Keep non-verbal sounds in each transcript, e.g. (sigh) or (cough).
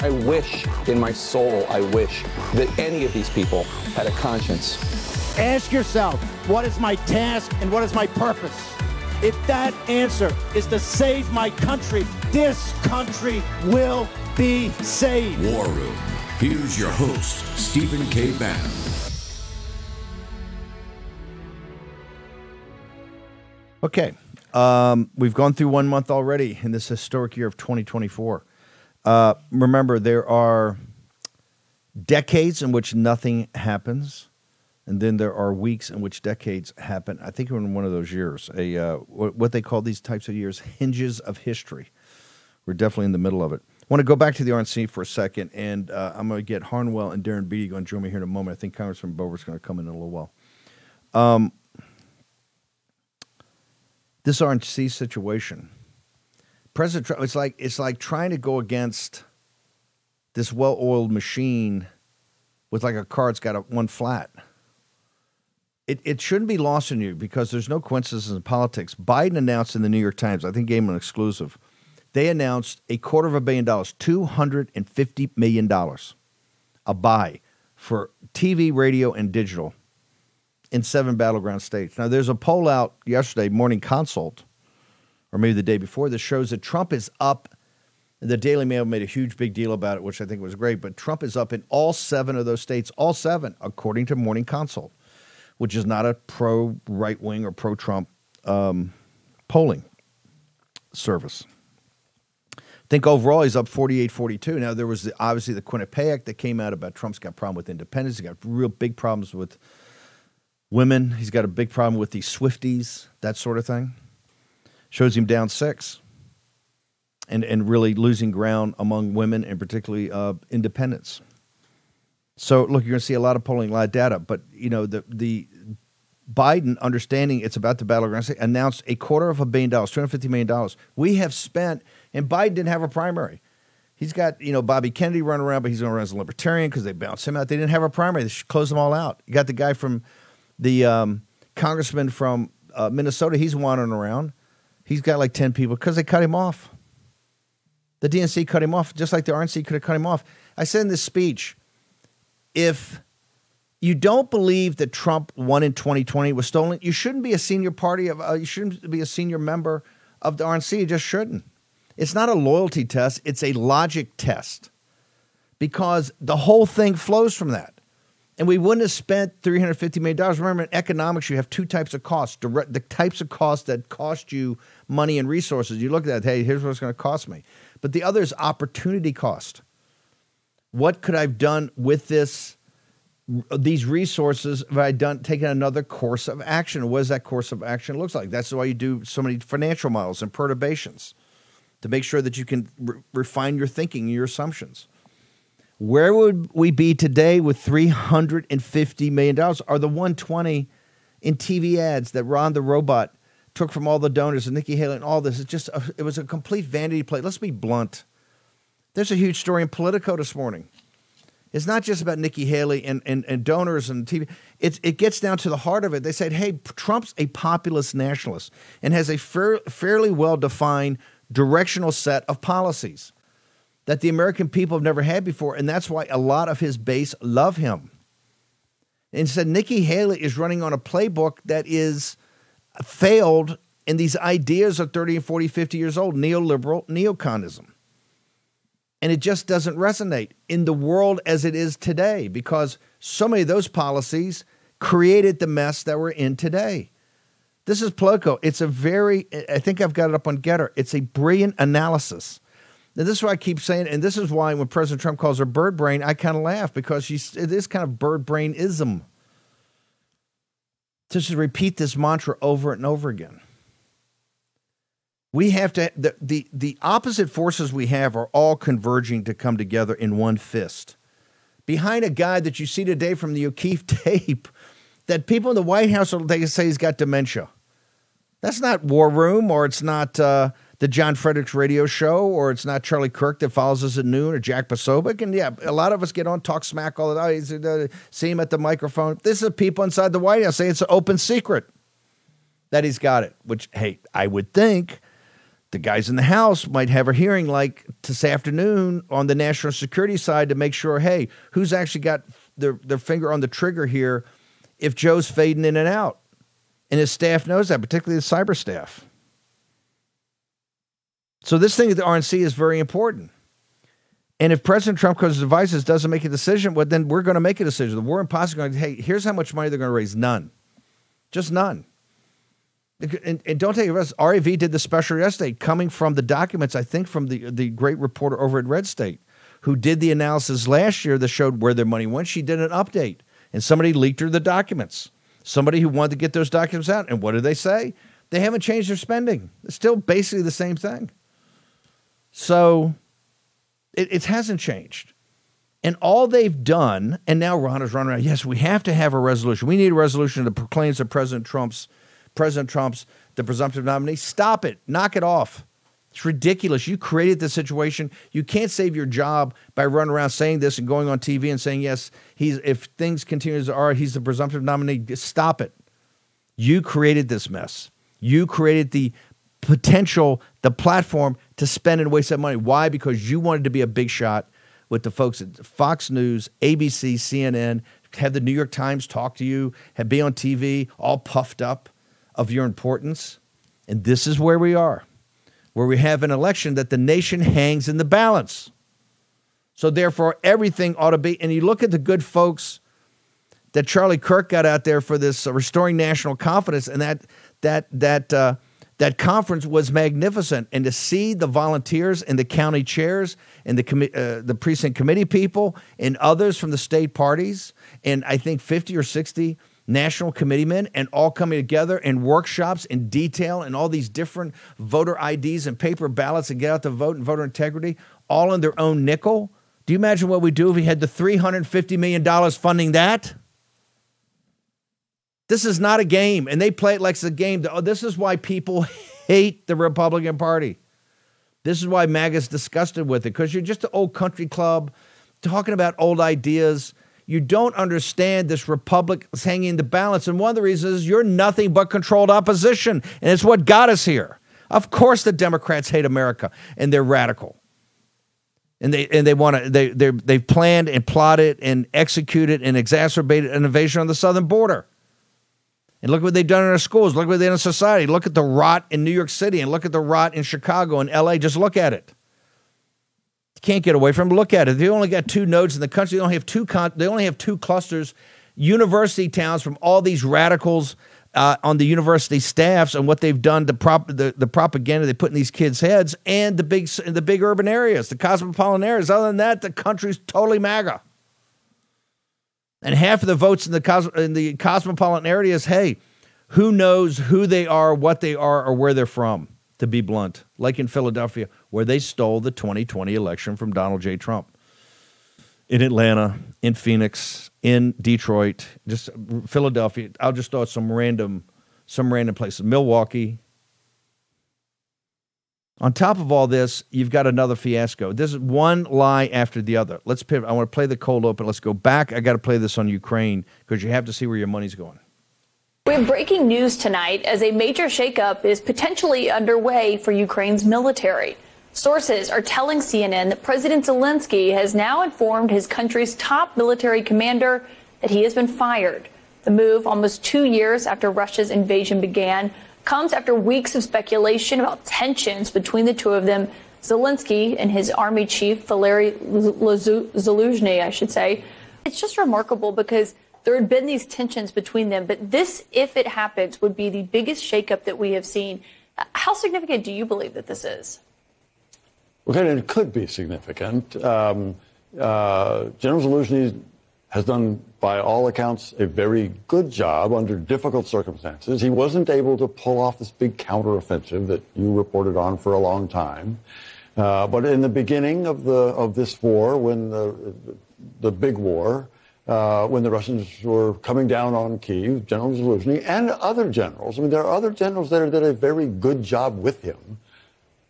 I wish in my soul, I wish that any of these people had a conscience. Ask yourself, what is my task and what is my purpose? If that answer is to save my country, this country will be saved. War Room. Here's your host, Stephen K. Bannon. Okay. Um, we've gone through one month already in this historic year of 2024. Uh, remember, there are decades in which nothing happens, and then there are weeks in which decades happen. I think we're in one of those years, a uh, what they call these types of years, hinges of history. We're definitely in the middle of it. I want to go back to the RNC for a second, and uh, I'm going to get Harnwell and Darren Beattie going to join me here in a moment. I think Congressman Boebert's going to come in in a little while. Um, this RNC situation, President Trump, it's like it's like trying to go against this well-oiled machine with like a car that's got a, one flat. It, it shouldn't be lost on you because there's no coincidence in politics. Biden announced in the New York Times, I think gave him an exclusive. They announced a quarter of a billion dollars, $250 million, a buy for TV, radio, and digital in seven battleground states. Now, there's a poll out yesterday, Morning Consult, or maybe the day before, that shows that Trump is up. The Daily Mail made a huge big deal about it, which I think was great. But Trump is up in all seven of those states, all seven, according to Morning Consult, which is not a pro right wing or pro Trump um, polling service. I think overall he's up 48 42. Now, there was the, obviously the Quinnipiac that came out about Trump's got a problem with independence. He's got real big problems with women. He's got a big problem with the Swifties, that sort of thing. Shows him down six and, and really losing ground among women and particularly uh, independents. So, look, you're going to see a lot of polling, of data, but, you know, the, the Biden, understanding it's about the battleground, announced a quarter of a billion dollars, $250 million. We have spent, and Biden didn't have a primary. He's got, you know, Bobby Kennedy running around, but he's going to run as a libertarian because they bounced him out. They didn't have a primary. They closed them all out. You got the guy from the um, congressman from uh, Minnesota, he's wandering around. He's got like 10 people because they cut him off. The DNC cut him off, just like the RNC could have cut him off. I said in this speech if you don't believe that Trump won in 2020 was stolen, you shouldn't be a senior party of, uh, you shouldn't be a senior member of the RNC. You just shouldn't. It's not a loyalty test, it's a logic test because the whole thing flows from that. And we wouldn't have spent $350 million. Remember, in economics, you have two types of costs direct, the types of costs that cost you money and resources. You look at that, hey, here's what it's going to cost me. But the other is opportunity cost. What could I have done with this? These resources, if I done taken another course of action, what does that course of action looks like? That's why you do so many financial models and perturbations to make sure that you can re- refine your thinking your assumptions. Where would we be today with $350 million? Are the 120 in TV ads that Ron the robot took from all the donors and Nikki Haley and all this? It's just, a, it was a complete vanity play. Let's be blunt. There's a huge story in Politico this morning. It's not just about Nikki Haley and, and, and donors and TV. It's, it gets down to the heart of it. They said, hey, Trump's a populist nationalist and has a fair, fairly well defined directional set of policies that the American people have never had before. And that's why a lot of his base love him. And said Nikki Haley is running on a playbook that is failed and these ideas are 30 and 40, 50 years old, neoliberal neoconism. And it just doesn't resonate in the world as it is today because so many of those policies created the mess that we're in today. This is Politico. It's a very, I think I've got it up on Gettr. It's a brilliant analysis now, this is why I keep saying, and this is why when President Trump calls her bird brain, I kind of laugh because she's it is kind of bird brain ism. Just to repeat this mantra over and over again. We have to the, the the opposite forces we have are all converging to come together in one fist. behind a guy that you see today from the O'Keefe (laughs) tape that people in the White House will they say he's got dementia. That's not War Room, or it's not uh, the John Fredericks radio show, or it's not Charlie Kirk that follows us at noon, or Jack Posobiec. And yeah, a lot of us get on, talk smack all the time. Uh, see him at the microphone. This is people inside the White House saying it's an open secret that he's got it, which, hey, I would think the guys in the House might have a hearing like this afternoon on the national security side to make sure, hey, who's actually got their, their finger on the trigger here if Joe's fading in and out. And his staff knows that, particularly the cyber staff. So this thing at the RNC is very important. And if President Trump, because devices, doesn't make a decision, well, then we're going to make a decision. The War Posse going, hey, here's how much money they're going to raise. None. Just none. And, and, don't take it rest. RAV did the special yesterday, coming from the documents, I think, from the the great reporter over at Red State, who did the analysis last year that showed where their money went. She did an update, and somebody leaked her the documents. Somebody who wanted to get those documents out, and what did they say? They haven't changed their spending. It's still basically the same thing. So it, it hasn't changed. And all they've done, and now Ron is running around. Yes, we have to have a resolution. We need a resolution that proclaims that President Trump's President Trump's the presumptive nominee. Stop it. Knock it off. It's ridiculous. You created this situation. You can't save your job by running around saying this and going on TV and saying, yes, he's if things continue as are, he's the presumptive nominee. Stop it. You created this mess. You created the potential, the platform to spend and waste that money. Why? Because you wanted to be a big shot with the folks at Fox News, ABC, CNN, have the New York Times talk to you, have be on TV, all puffed up of your importance. And this is where we are, where we have an election that the nation hangs in the balance. So therefore, everything ought to be. And you look at the good folks that Charlie Kirk got out there for this uh, restoring national confidence, and that that that uh, that conference was magnificent. And to see the volunteers and the county chairs and the uh, the precinct committee people and others from the state parties, and I think fifty or sixty national committeemen and all coming together in workshops in detail and all these different voter IDs and paper ballots and get out the vote and voter integrity, all in their own nickel. Do you imagine what we'd do if we had the $350 million funding that? This is not a game, and they play it like it's a game. Oh, this is why people (laughs) hate the Republican Party. This is why MAGA's disgusted with it, because you're just an old country club talking about old ideas you don't understand this republic is hanging in the balance. And one of the reasons is you're nothing but controlled opposition. And it's what got us here. Of course, the Democrats hate America and they're radical. And they and they want to they they they've planned and plotted and executed and exacerbated an invasion on the southern border. And look what they've done in our schools. Look what they've done in society. Look at the rot in New York City and look at the rot in Chicago and LA. Just look at it You can't get away from. Look at it. They only got two nodes in the country. They only have two. Con- they only have two clusters, university towns from all these radicals uh, on the university staffs and what they've done to prop the, the propaganda they put in these kids' heads, and the big the big urban areas, the cosmopolitan areas. Other than that, the country's totally MAGA. And half of the votes in the cos- in the cosmopolitan areas, hey, who knows who they are, what they are, or where they're from? To be blunt, like in Philadelphia, where they stole the 2020 election from Donald J. Trump. In Atlanta, in Phoenix, in Detroit, just Philadelphia. I'll just throw some random, some random places. Milwaukee. On top of all this, you've got another fiasco. This is one lie after the other. Let's pivot. I want to play the cold open. Let's go back. I got to play this on Ukraine because you have to see where your money's going. We have breaking news tonight as a major shakeup is potentially underway for Ukraine's military. Sources are telling CNN that President Zelensky has now informed his country's top military commander that he has been fired. The move, almost two years after Russia's invasion began, comes after weeks of speculation about tensions between the two of them. Zelensky and his army chief, Valery Zaluzhny, I should say. It's just remarkable because there had been these tensions between them, but this, if it happens, would be the biggest shakeup that we have seen. How significant do you believe that this is? Well, it could be significant. Um, uh, General Zaluzhny has done, by all accounts, a very good job under difficult circumstances. He wasn't able to pull off this big counteroffensive that you reported on for a long time. Uh, but in the beginning of the of this war, when the the big war, uh, when the Russians were coming down on Kiev, General Zaluzhny and other generals. I mean, there are other generals that did a very good job with him,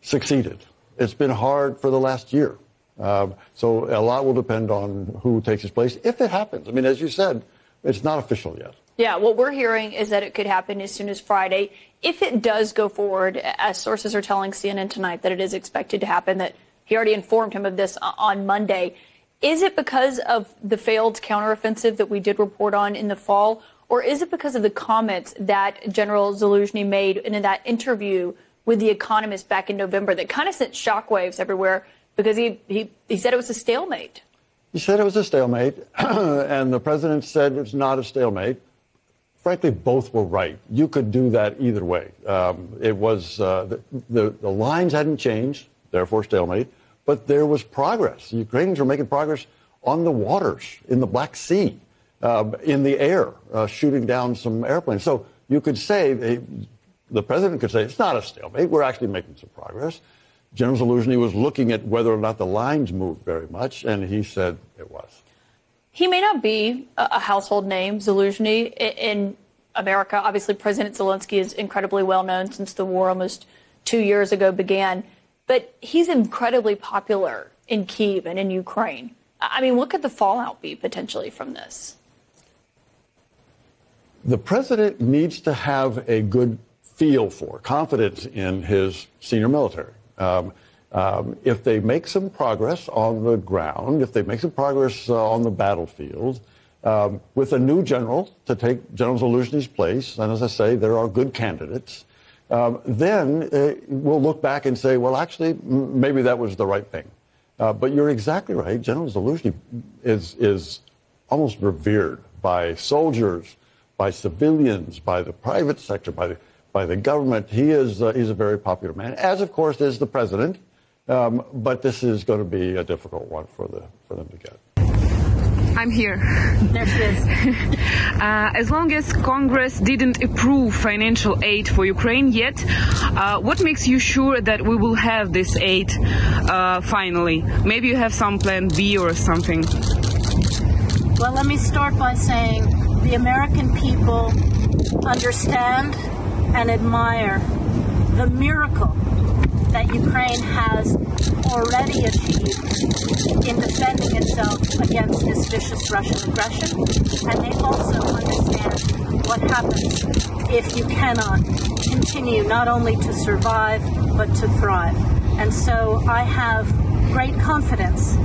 succeeded. It's been hard for the last year. Uh, so a lot will depend on who takes his place if it happens. I mean, as you said, it's not official yet. Yeah, what we're hearing is that it could happen as soon as Friday. If it does go forward, as sources are telling CNN tonight that it is expected to happen, that he already informed him of this on Monday. Is it because of the failed counteroffensive that we did report on in the fall, or is it because of the comments that General Zelensky made in that interview with The Economist back in November that kind of sent shockwaves everywhere because he, he, he said it was a stalemate? He said it was a stalemate, (clears throat) and the president said it's not a stalemate. Frankly, both were right. You could do that either way. Um, it was uh, the, the, the lines hadn't changed, therefore stalemate but there was progress. The Ukrainians were making progress on the waters, in the Black Sea, uh, in the air, uh, shooting down some airplanes. So you could say, they, the president could say, it's not a stalemate. We're actually making some progress. General Zelensky was looking at whether or not the lines moved very much, and he said it was. He may not be a household name, Zelensky, in America. Obviously, President Zelensky is incredibly well known since the war almost two years ago began. But he's incredibly popular in Kiev and in Ukraine. I mean, what could the fallout be potentially from this? The president needs to have a good feel for, confidence in his senior military. Um, um, if they make some progress on the ground, if they make some progress uh, on the battlefield, um, with a new general to take General Zaluzhny's place, and as I say, there are good candidates, um, then uh, we'll look back and say, well, actually, m- maybe that was the right thing. Uh, but you're exactly right. General Zaluzhny is, is almost revered by soldiers, by civilians, by the private sector, by the, by the government. He is uh, he's a very popular man, as of course is the president. Um, but this is going to be a difficult one for the for them to get. I'm here. There she is. (laughs) uh, as long as Congress didn't approve financial aid for Ukraine yet, uh, what makes you sure that we will have this aid uh, finally? Maybe you have some plan B or something. Well, let me start by saying the American people understand and admire the miracle that Ukraine has already achieved in defending itself against this vicious Russian aggression. And they also understand what happens if you cannot continue not only to survive, but to thrive. And so I have great confidence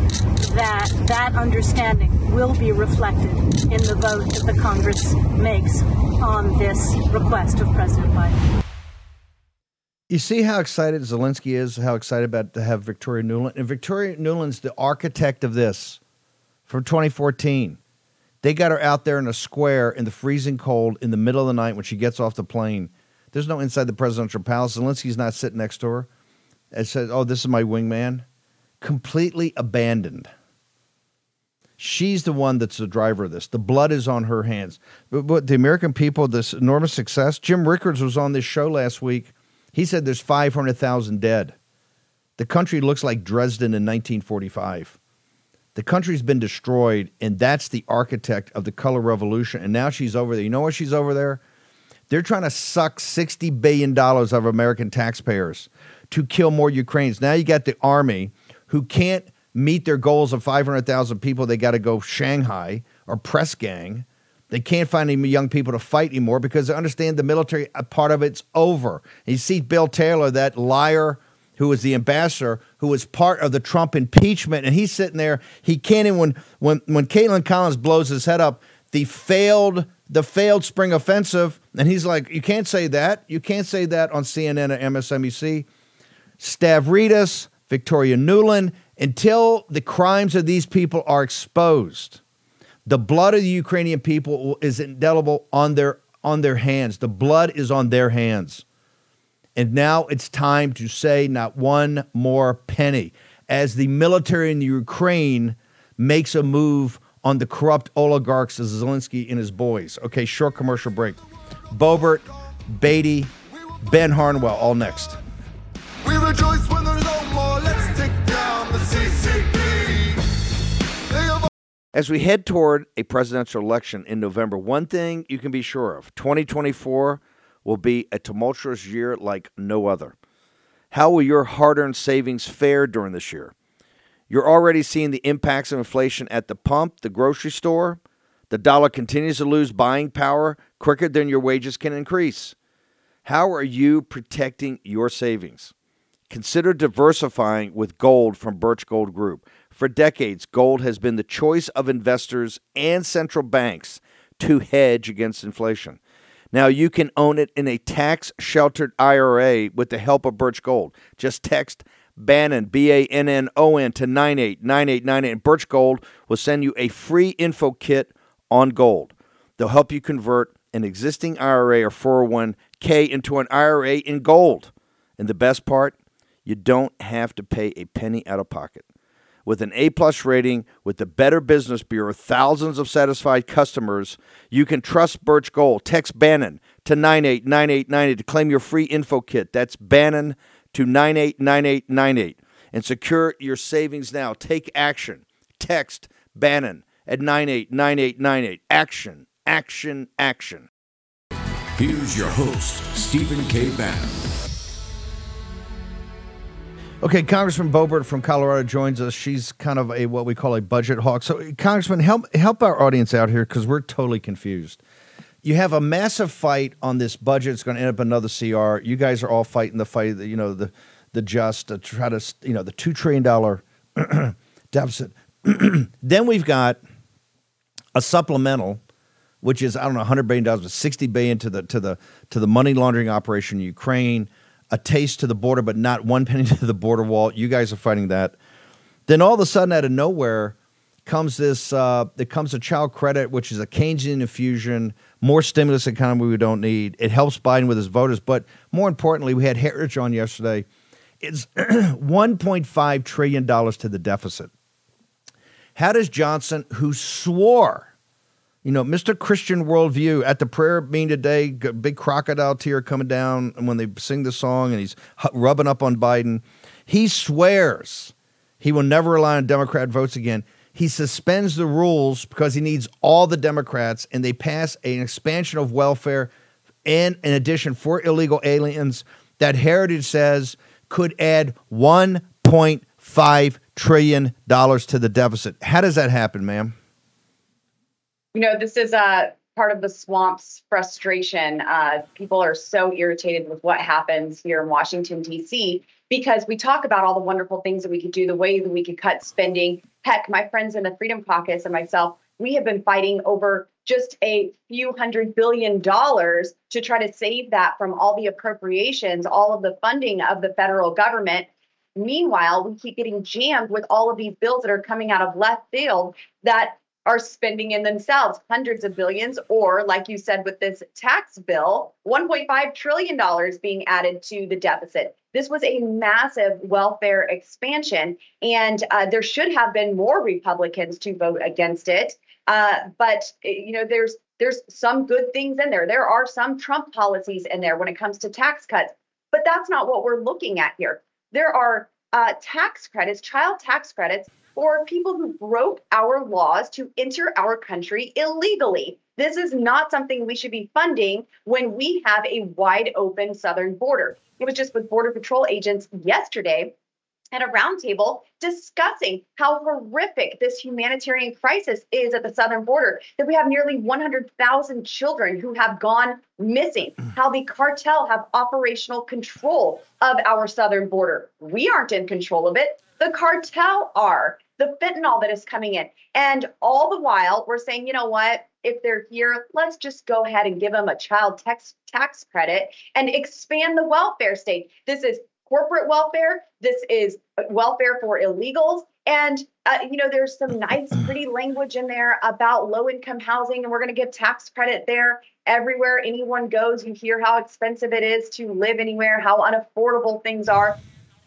that that understanding will be reflected in the vote that the Congress makes on this request of President Biden. You see how excited Zelensky is, how excited about to have Victoria Nuland. And Victoria Nuland's the architect of this from 2014. They got her out there in a square in the freezing cold in the middle of the night when she gets off the plane. There's no inside the presidential palace. Zelensky's not sitting next to her. It says, Oh, this is my wingman. Completely abandoned. She's the one that's the driver of this. The blood is on her hands. But, but the American people, this enormous success. Jim Rickards was on this show last week he said there's 500,000 dead. The country looks like Dresden in 1945. The country's been destroyed, and that's the architect of the color revolution. And now she's over there. You know why she's over there? They're trying to suck $60 billion of American taxpayers to kill more Ukrainians. Now you got the army who can't meet their goals of 500,000 people. They got to go Shanghai or press gang. They can't find any young people to fight anymore because they understand the military uh, part of it's over. And you see Bill Taylor, that liar who was the ambassador, who was part of the Trump impeachment, and he's sitting there. He can't even when when when Kaitlan Collins blows his head up, the failed the failed spring offensive, and he's like, you can't say that. You can't say that on CNN or MSNBC. Stavridis, Victoria Nuland, until the crimes of these people are exposed the blood of the Ukrainian people is indelible on their on their hands. The blood is on their hands. And now it's time to say not one more penny as the military in the Ukraine makes a move on the corrupt oligarchs of Zelensky and his boys. Okay, short commercial break. Boebert, Beattie, Ben Harnwell, all next. As we head toward a presidential election in November, one thing you can be sure of 2024 will be a tumultuous year like no other. How will your hard earned savings fare during this year? You're already seeing the impacts of inflation at the pump, the grocery store. The dollar continues to lose buying power quicker than your wages can increase. How are you protecting your savings? Consider diversifying with gold from Birch Gold Group. For decades, gold has been the choice of investors and central banks to hedge against inflation. Now you can own it in a tax sheltered IRA with the help of Birch Gold. Just text Bannon, B A N N O N, to 989898, and Birch Gold will send you a free info kit on gold. They'll help you convert an existing IRA or 401k into an IRA in gold. And the best part, you don't have to pay a penny out of pocket with an A plus rating with the Better Business Bureau, thousands of satisfied customers, you can trust Birch Gold. Text Bannon to 989898 to claim your free info kit. That's Bannon to 989898 and secure your savings now. Take action. Text Bannon at 989898. Action, action, action. Here's your host, Stephen K. Bannon. Okay, Congressman Boebert from Colorado joins us. She's kind of a what we call a budget hawk. So, Congressman, help help our audience out here because we're totally confused. You have a massive fight on this budget. It's going to end up another CR. You guys are all fighting the fight. You know the the just to try to you know the two trillion dollar (clears throat) deficit. (clears throat) then we've got a supplemental, which is I don't know, hundred billion dollars, but sixty billion to the to the to the money laundering operation in Ukraine a taste to the border, but not one (laughs) penny to the border wall. You guys are fighting that. Then all of a sudden, out of nowhere, comes this. Uh, it comes a child credit, which is a Keynesian infusion, more stimulus economy we don't need. It helps Biden with his voters, but more importantly, we had Heritage on yesterday. It's (clears throat) 1.5 trillion dollars to the deficit. How does Johnson, who swore you know, Mr. Christian Worldview at the prayer meeting today, big crocodile tear coming down and when they sing the song and he's rubbing up on Biden. He swears he will never rely on Democrat votes again. He suspends the rules because he needs all the Democrats and they pass an expansion of welfare and an addition for illegal aliens that Heritage says could add 1.5 trillion dollars to the deficit. How does that happen, ma'am? You know, this is a part of the swamp's frustration. Uh, people are so irritated with what happens here in Washington, D.C., because we talk about all the wonderful things that we could do, the way that we could cut spending. Heck, my friends in the Freedom Caucus and myself, we have been fighting over just a few hundred billion dollars to try to save that from all the appropriations, all of the funding of the federal government. Meanwhile, we keep getting jammed with all of these bills that are coming out of left field that are spending in themselves hundreds of billions, or like you said with this tax bill, $1.5 trillion being added to the deficit. This was a massive welfare expansion, and uh, there should have been more Republicans to vote against it. Uh, but you know, there's there's some good things in there. There are some Trump policies in there when it comes to tax cuts, but that's not what we're looking at here. There are uh, tax credits, child tax credits or people who broke our laws to enter our country illegally. This is not something we should be funding when we have a wide open southern border. It was just with Border Patrol agents yesterday at a roundtable discussing how horrific this humanitarian crisis is at the southern border. That we have nearly 100,000 children who have gone missing, mm. how the cartel have operational control of our southern border. We aren't in control of it. The cartel are. The fentanyl that is coming in. And all the while, we're saying, you know what? If they're here, let's just go ahead and give them a child tax, tax credit and expand the welfare state. This is corporate welfare. This is welfare for illegals. And, uh, you know, there's some nice, pretty language in there about low income housing, and we're going to give tax credit there. Everywhere anyone goes, you hear how expensive it is to live anywhere, how unaffordable things are.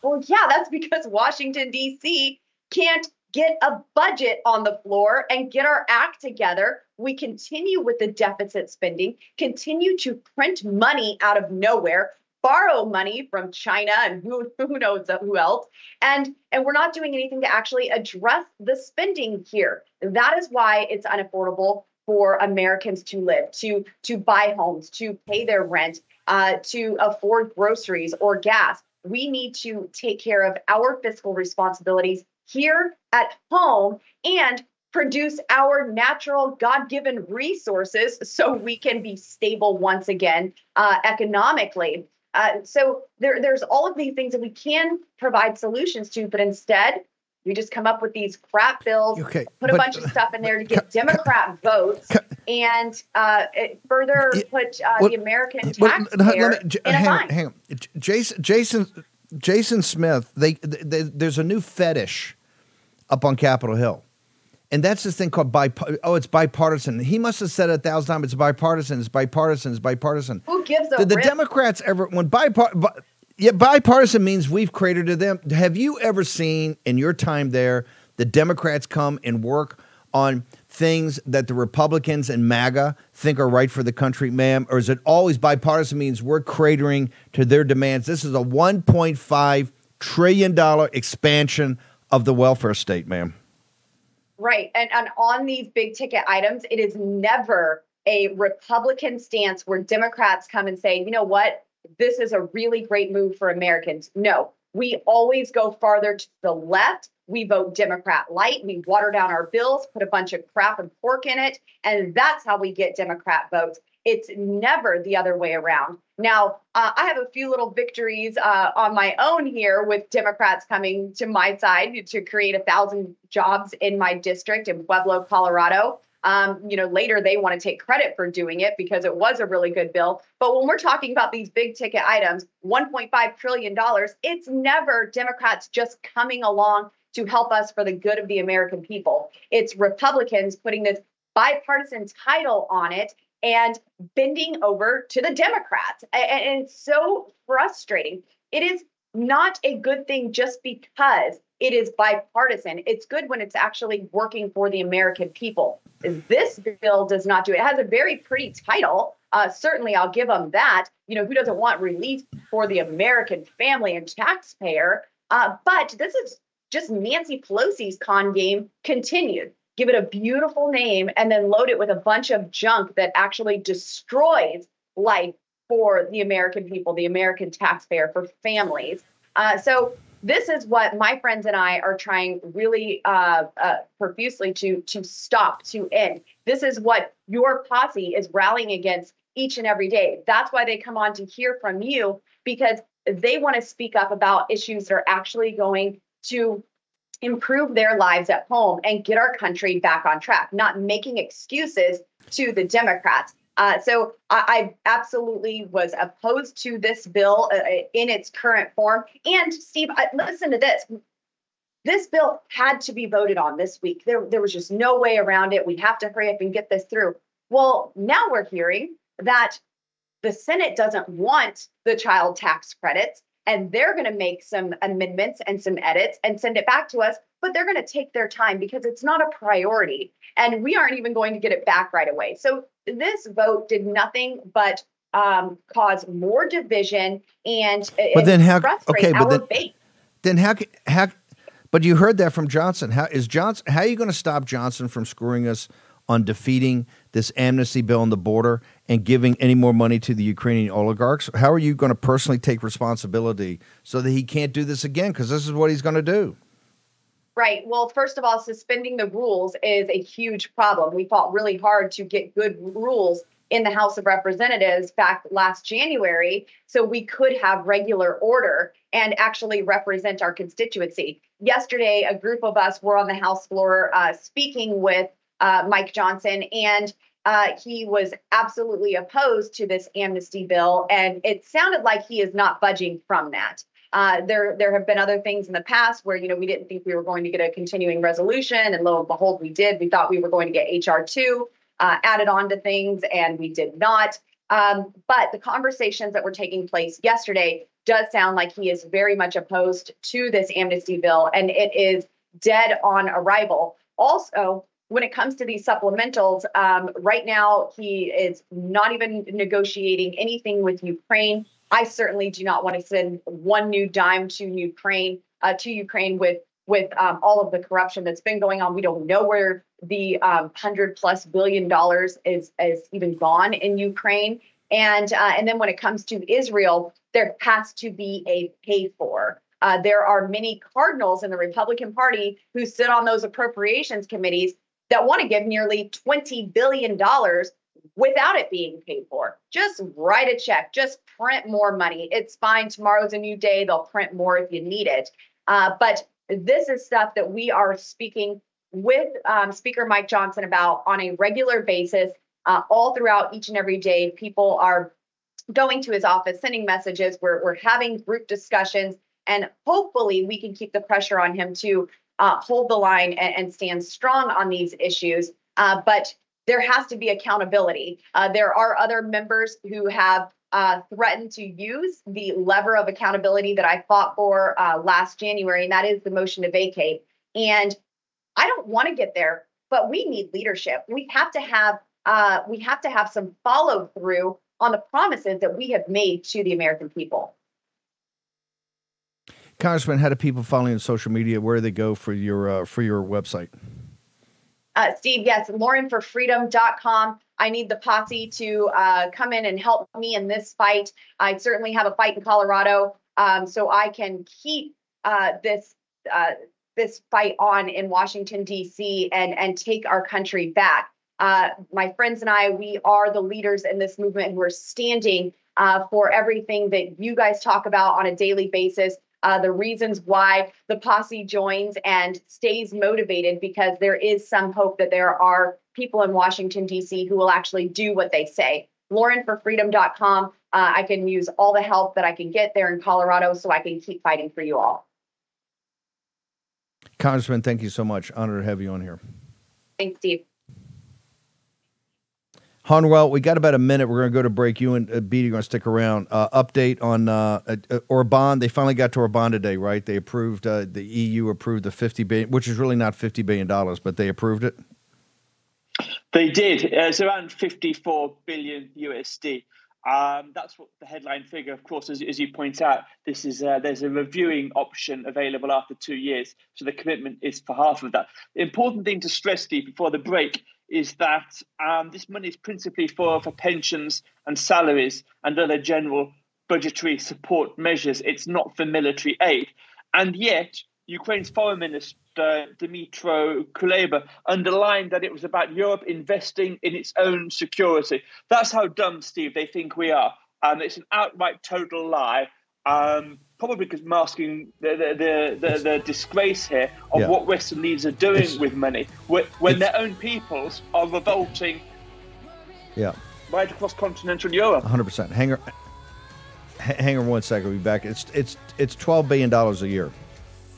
Well, yeah, that's (laughs) because Washington, D.C. can't get a budget on the floor and get our act together. We continue with the deficit spending, continue to print money out of nowhere, borrow money from China and who, (laughs) who knows who else. And, and we're not doing anything to actually address the spending here. That is why it's unaffordable for Americans to live, to, to buy homes, to pay their rent, uh, to afford groceries or gas. We need to take care of our fiscal responsibilities here at home and produce our natural God given resources so we can be stable once again uh, economically. Uh, so there, there's all of these things that we can provide solutions to, but instead, we just come up with these crap bills, okay, put a bunch of stuff in there to get (laughs) Democrat votes, and uh, further put uh, well, the American taxpayer well, me, in a hang, hang on, Jason, Jason, Jason Smith. They, they, there's a new fetish up on Capitol Hill and that's this thing called bi. Oh, it's bipartisan. He must have said it a thousand times. It's bipartisan. It's bipartisan. It's bipartisan. Who gives a Did the Democrats ever when bipartisan? Bi, yeah, bipartisan means we've created to them. Have you ever seen in your time there the Democrats come and work on things that the Republicans and MAGA think are right for the country, ma'am? Or is it always bipartisan means we're cratering to their demands? This is a $1.5 trillion expansion of the welfare state, ma'am. Right. And, and on these big ticket items, it is never a Republican stance where Democrats come and say, you know what, this is a really great move for Americans. No, we always go farther to the left. We vote Democrat light. We water down our bills, put a bunch of crap and pork in it. And that's how we get Democrat votes. It's never the other way around. Now, uh, I have a few little victories uh, on my own here with Democrats coming to my side to create a thousand jobs in my district in Pueblo, Colorado. Um, you know, later they want to take credit for doing it because it was a really good bill. But when we're talking about these big ticket items, $1.5 trillion, it's never Democrats just coming along to help us for the good of the American people. It's Republicans putting this bipartisan title on it and bending over to the Democrats. And it's so frustrating. It is not a good thing just because it is bipartisan. It's good when it's actually working for the American people. This bill does not do it. It has a very pretty title. Uh, certainly, I'll give them that. You know, who doesn't want relief for the American family and taxpayer? Uh, but this is just Nancy Pelosi's con game continued give it a beautiful name, and then load it with a bunch of junk that actually destroys life for the American people, the American taxpayer, for families. Uh, so this is what my friends and I are trying really uh, uh, profusely to to stop, to end. This is what your posse is rallying against each and every day. That's why they come on to hear from you because they want to speak up about issues that are actually going to improve their lives at home and get our country back on track, not making excuses to the Democrats. Uh, so I, I, absolutely was opposed to this bill uh, in its current form. And Steve, I, listen to this. This bill had to be voted on this week. There, there was just no way around it. We have to hurry up and get this through. Well, now we're hearing that the Senate doesn't want the child tax credits and they're going to make some amendments and some edits and send it back to us but they're going to take their time because it's not a priority and we aren't even going to get it back right away. So this vote did nothing but um, cause more division and but then how okay but then, base. then how how but you heard that from johnson. How is johnson how are you going to stop johnson from screwing us on defeating this amnesty bill on the border and giving any more money to the Ukrainian oligarchs? How are you going to personally take responsibility so that he can't do this again? Because this is what he's going to do. Right. Well, first of all, suspending the rules is a huge problem. We fought really hard to get good rules in the House of Representatives back last January so we could have regular order and actually represent our constituency. Yesterday, a group of us were on the House floor uh, speaking with uh, Mike Johnson, and uh, he was absolutely opposed to this amnesty bill, and it sounded like he is not budging from that. Uh, there, there have been other things in the past where you know we didn't think we were going to get a continuing resolution, and lo and behold, we did. We thought we were going to get HR two uh, added on to things, and we did not. Um, but the conversations that were taking place yesterday does sound like he is very much opposed to this amnesty bill, and it is dead on arrival. Also, when it comes to these supplementals, um, right now he is not even negotiating anything with Ukraine. I certainly do not want to send one new dime to Ukraine uh, to Ukraine with with um, all of the corruption that's been going on. We don't know where the um, hundred plus billion dollars is is even gone in Ukraine. And uh, and then when it comes to Israel, there has to be a pay for. Uh, there are many cardinals in the Republican Party who sit on those appropriations committees that want to give nearly $20 billion without it being paid for. Just write a check, just print more money. It's fine. Tomorrow's a new day. They'll print more if you need it. Uh, but this is stuff that we are speaking with um, Speaker Mike Johnson about on a regular basis. Uh, all throughout each and every day, people are going to his office, sending messages. We're, we're having group discussions, and hopefully, we can keep the pressure on him to uh, hold the line and, and, stand strong on these issues. Uh, but there has to be accountability. Uh, there are other members who have uh, threatened to use the lever of accountability that I fought for uh, last January, and that is the motion to vacate. And I don't want to get there, but we need leadership. We have to have uh, we have to have some follow through on the promises that we have made to the American people. Congressman, how do people follow you on social media? Where do they go for your uh, for your website? Uh, Steve, yes, laurenforfreedom.com. I need the posse to uh, come in and help me in this fight. I certainly have a fight in Colorado, um, so I can keep uh, this uh, this fight on in Washington D.C. and and take our country back. Uh, my friends and I, we are the leaders in this movement, and we're standing uh, for everything that you guys talk about on a daily basis uh, the reasons why the posse joins and stays motivated because there is some hope that there are people in Washington, D.C. who will actually do what they say. LaurenForFreedom.com. Uh, I can use all the help that I can get there in Colorado so I can keep fighting for you all. Congressman, thank you so much. Honored to have you on here. Thanks, Steve. Harnwell, we got about a minute. We're going to go to break. You and uh, Beattie are going to stick around. Uh, update on uh, uh, Orban. They finally got to Orban today, right? They approved. Uh, the EU approved the fifty billion, which is really not fifty billion dollars, but they approved it. They did. It's around fifty-four billion USD. Um, that's what the headline figure. Of course, as, as you point out, this is uh, there's a reviewing option available after two years, so the commitment is for half of that. The important thing to stress, Steve, before the break, is that um, this money is principally for, for pensions and salaries and other general budgetary support measures. It's not for military aid. And yet, Ukraine's foreign minister, Dmytro Kuleba, underlined that it was about Europe investing in its own security. That's how dumb, Steve, they think we are. And it's an outright total lie. Um, probably because masking the the, the, the, the disgrace here of yeah. what Western leaders are doing it's, with money when, when their own peoples are revolting. Yeah. Right across continental Europe. 100. percent Hang on, hang on one second. We'll be back. It's it's it's 12 billion dollars a year.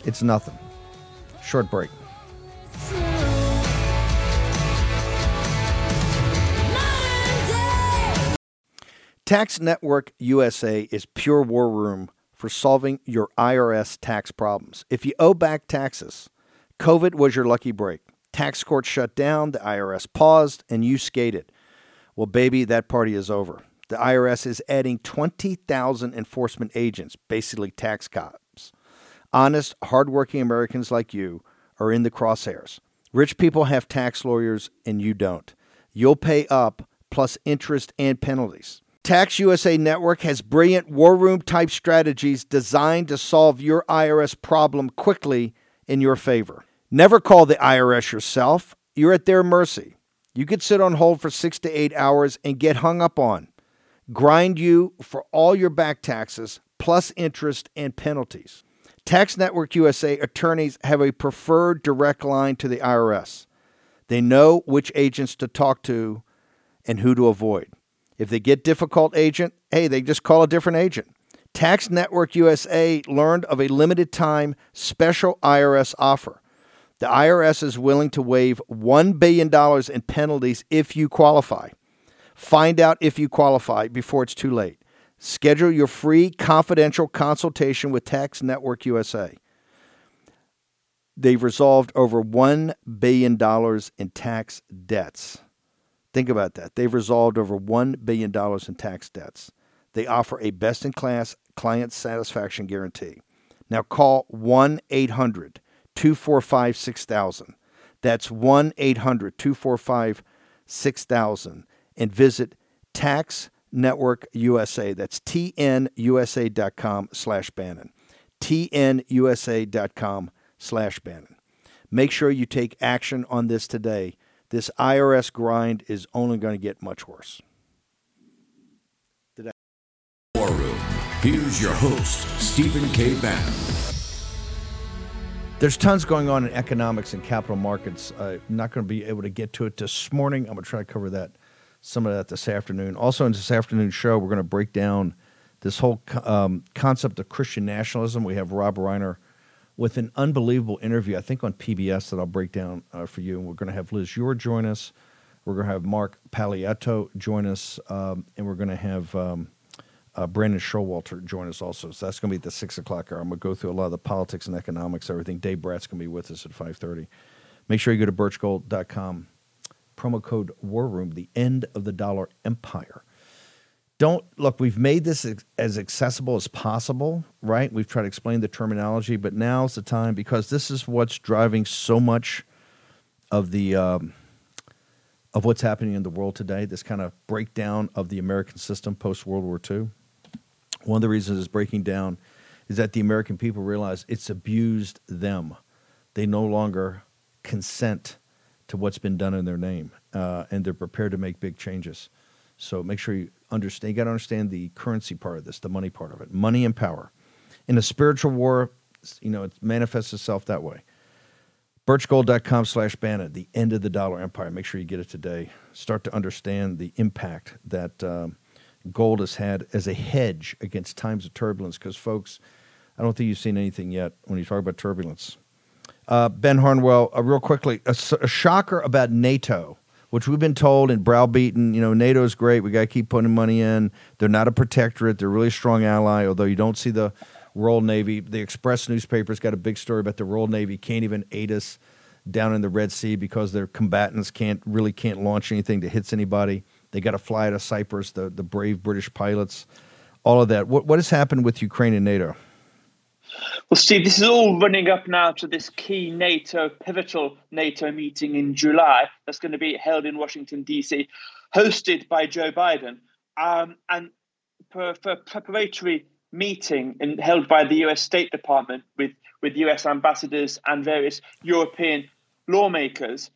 It's nothing. Short break. Tax Network USA is pure war room for solving your IRS tax problems. If you owe back taxes, COVID was your lucky break. Tax court shut down, the IRS paused, and you skated. Well, baby, that party is over. The IRS is adding 20,000 enforcement agents, basically tax cops. Honest, hardworking Americans like you are in the crosshairs. Rich people have tax lawyers, and you don't. You'll pay up plus interest and penalties. Tax USA Network has brilliant war room type strategies designed to solve your IRS problem quickly in your favor. Never call the IRS yourself, you're at their mercy. You could sit on hold for six to eight hours and get hung up on, grind you for all your back taxes, plus interest and penalties. Tax Network USA attorneys have a preferred direct line to the IRS. They know which agents to talk to and who to avoid. If they get difficult agent, hey, they just call a different agent. Tax Network USA learned of a limited time special IRS offer. The IRS is willing to waive $1 billion in penalties if you qualify. Find out if you qualify before it's too late. Schedule your free confidential consultation with Tax Network USA. They've resolved over $1 billion in tax debts. Think about that. They've resolved over $1 billion in tax debts. They offer a best in class client satisfaction guarantee. Now call 1 800 245 6000. That's 1 800 245 6000 and visit Tax Network USA. That's tnusa.com slash Bannon. tnusa.com slash Bannon. Make sure you take action on this today. This IRS grind is only going to get much worse. War Room. Here's your host, Stephen K. Bannon. There's tons going on in economics and capital markets. I'm not going to be able to get to it this morning. I'm going to try to cover that some of that this afternoon. Also, in this afternoon show, we're going to break down this whole um, concept of Christian nationalism. We have Rob Reiner with an unbelievable interview, I think on PBS, that I'll break down uh, for you. And we're going to have Liz Yore join us. We're going to have Mark Paoletta join us, um, and we're going to have um, uh, Brandon Showalter join us also. So that's going to be at the six o'clock hour. I'm going to go through a lot of the politics and economics, everything. Dave Bratt's going to be with us at 5:30. Make sure you go to birchgold.com. Promo code War Room. The end of the dollar empire. Don't look. We've made this as accessible as possible, right? We've tried to explain the terminology, but now's the time because this is what's driving so much of the um, of what's happening in the world today. This kind of breakdown of the American system post World War II. One of the reasons it's breaking down is that the American people realize it's abused them. They no longer consent to what's been done in their name, uh, and they're prepared to make big changes. So make sure you understand. You got to understand the currency part of this, the money part of it, money and power. In a spiritual war, you know, it manifests itself that way. Birchgold.com slash Bannon, the end of the dollar empire. Make sure you get it today. Start to understand the impact that um, gold has had as a hedge against times of turbulence. Because, folks, I don't think you've seen anything yet when you talk about turbulence. Uh, ben Harnwell, uh, real quickly, a, a, shocker about NATO, which we've been told and browbeaten. You know, NATO is great. We got to keep putting money in. They're not a protectorate. They're a really strong ally, although you don't see the Royal Navy. The Express newspaper's got a big story about the Royal Navy can't even aid us down in the Red Sea because their combatants can't really can't launch anything that hits anybody. They got to fly out of Cyprus. The the brave British pilots, all of that. What what has happened with Ukraine and NATO? Well, Steve, this is all running up now to this key NATO, pivotal NATO meeting in July that's going to be held in Washington, D.C., hosted by Joe Biden. Um, and for, for preparatory meeting in, held by the US State Department with, with US ambassadors and various European lawmakers,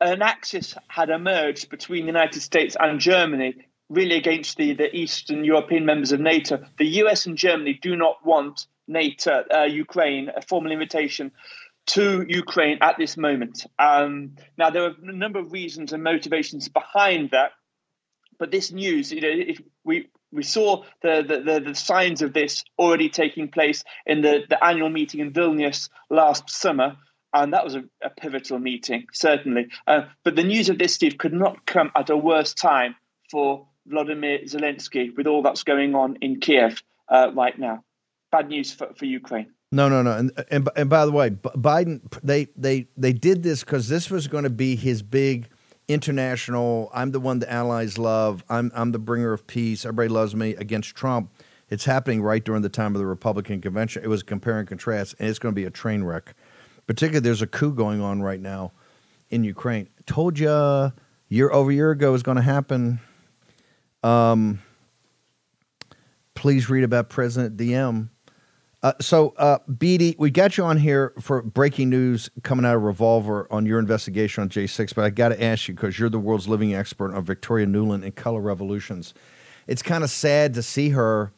an axis had emerged between the United States and Germany, really against the, the Eastern European members of NATO. The US and Germany do not want NATO, uh, Ukraine, a formal invitation to Ukraine at this moment. Um, now, there are a number of reasons and motivations behind that, but this news, you know, if we we saw the, the, the, signs of this already taking place in the, the annual meeting in Vilnius last summer. And that was a, a pivotal meeting, certainly. Uh, but the news of this, Steve, could not come at a worse time for Vladimir Zelensky with all that's going on in Kiev uh, right now. Bad news for, for Ukraine. No, no, no. And, and and by the way, Biden they they they did this because this was going to be his big international. I'm the one the allies love. I'm I'm the bringer of peace. Everybody loves me against Trump. It's happening right during the time of the Republican convention. It was compare and contrast, and it's going to be a train wreck. Particularly, there's a coup going on right now in Ukraine. Told you year over year ago was going to happen. Um, please read about President Diem uh, so, uh, BD, we got you on here for breaking news coming out of Revolver on your investigation on J6, but I got to ask you because you're the world's living expert on Victoria Nuland and color revolutions. It's kind of sad to see her,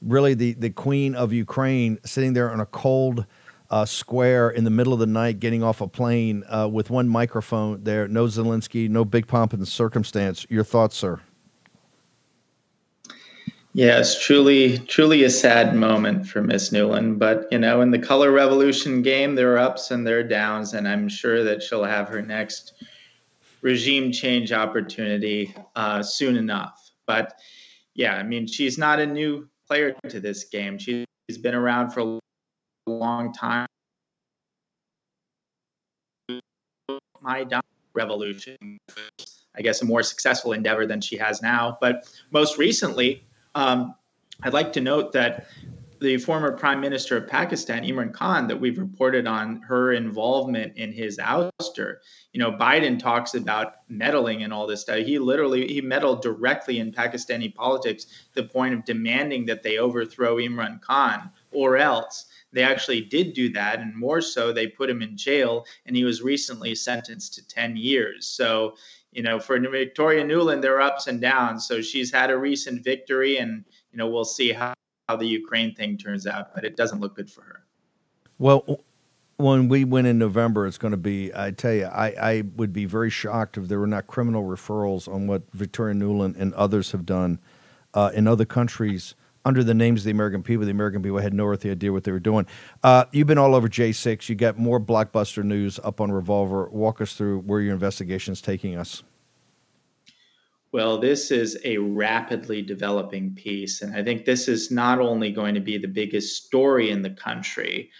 really the, the queen of Ukraine, sitting there on a cold uh, square in the middle of the night, getting off a plane uh, with one microphone there, no Zelensky, no big pomp and circumstance. Your thoughts, sir? Yes, truly, truly a sad moment for Miss Nuland. But you know, in the color revolution game, there are ups and there are downs, and I'm sure that she'll have her next regime change opportunity uh, soon enough. But yeah, I mean, she's not a new player to this game. She's been around for a long time. Maidan revolution, I guess, a more successful endeavor than she has now. But most recently, um, I'd like to note that the former prime minister of Pakistan, Imran Khan, that we've reported on her involvement in his ouster. You know, Biden talks about meddling and all this stuff. He literally he meddled directly in Pakistani politics the point of demanding that they overthrow Imran Khan or else. They actually did do that, and more so, they put him in jail, and he was recently sentenced to 10 years. So, you know, for Victoria Nuland, there are ups and downs. So she's had a recent victory, and, you know, we'll see how how the Ukraine thing turns out, but it doesn't look good for her. Well, when we win in November, it's going to be, I tell you, I, I would be very shocked if there were not criminal referrals on what Victoria Nuland and others have done uh, in other countries under the names of the American people. The American people had no earthly idea what they were doing. Uh, you've been all over J6. You got more blockbuster news up on Revolver. Walk us through where your investigation is taking us. Well, this is a rapidly developing piece. And I think this is not only going to be the biggest story in the country,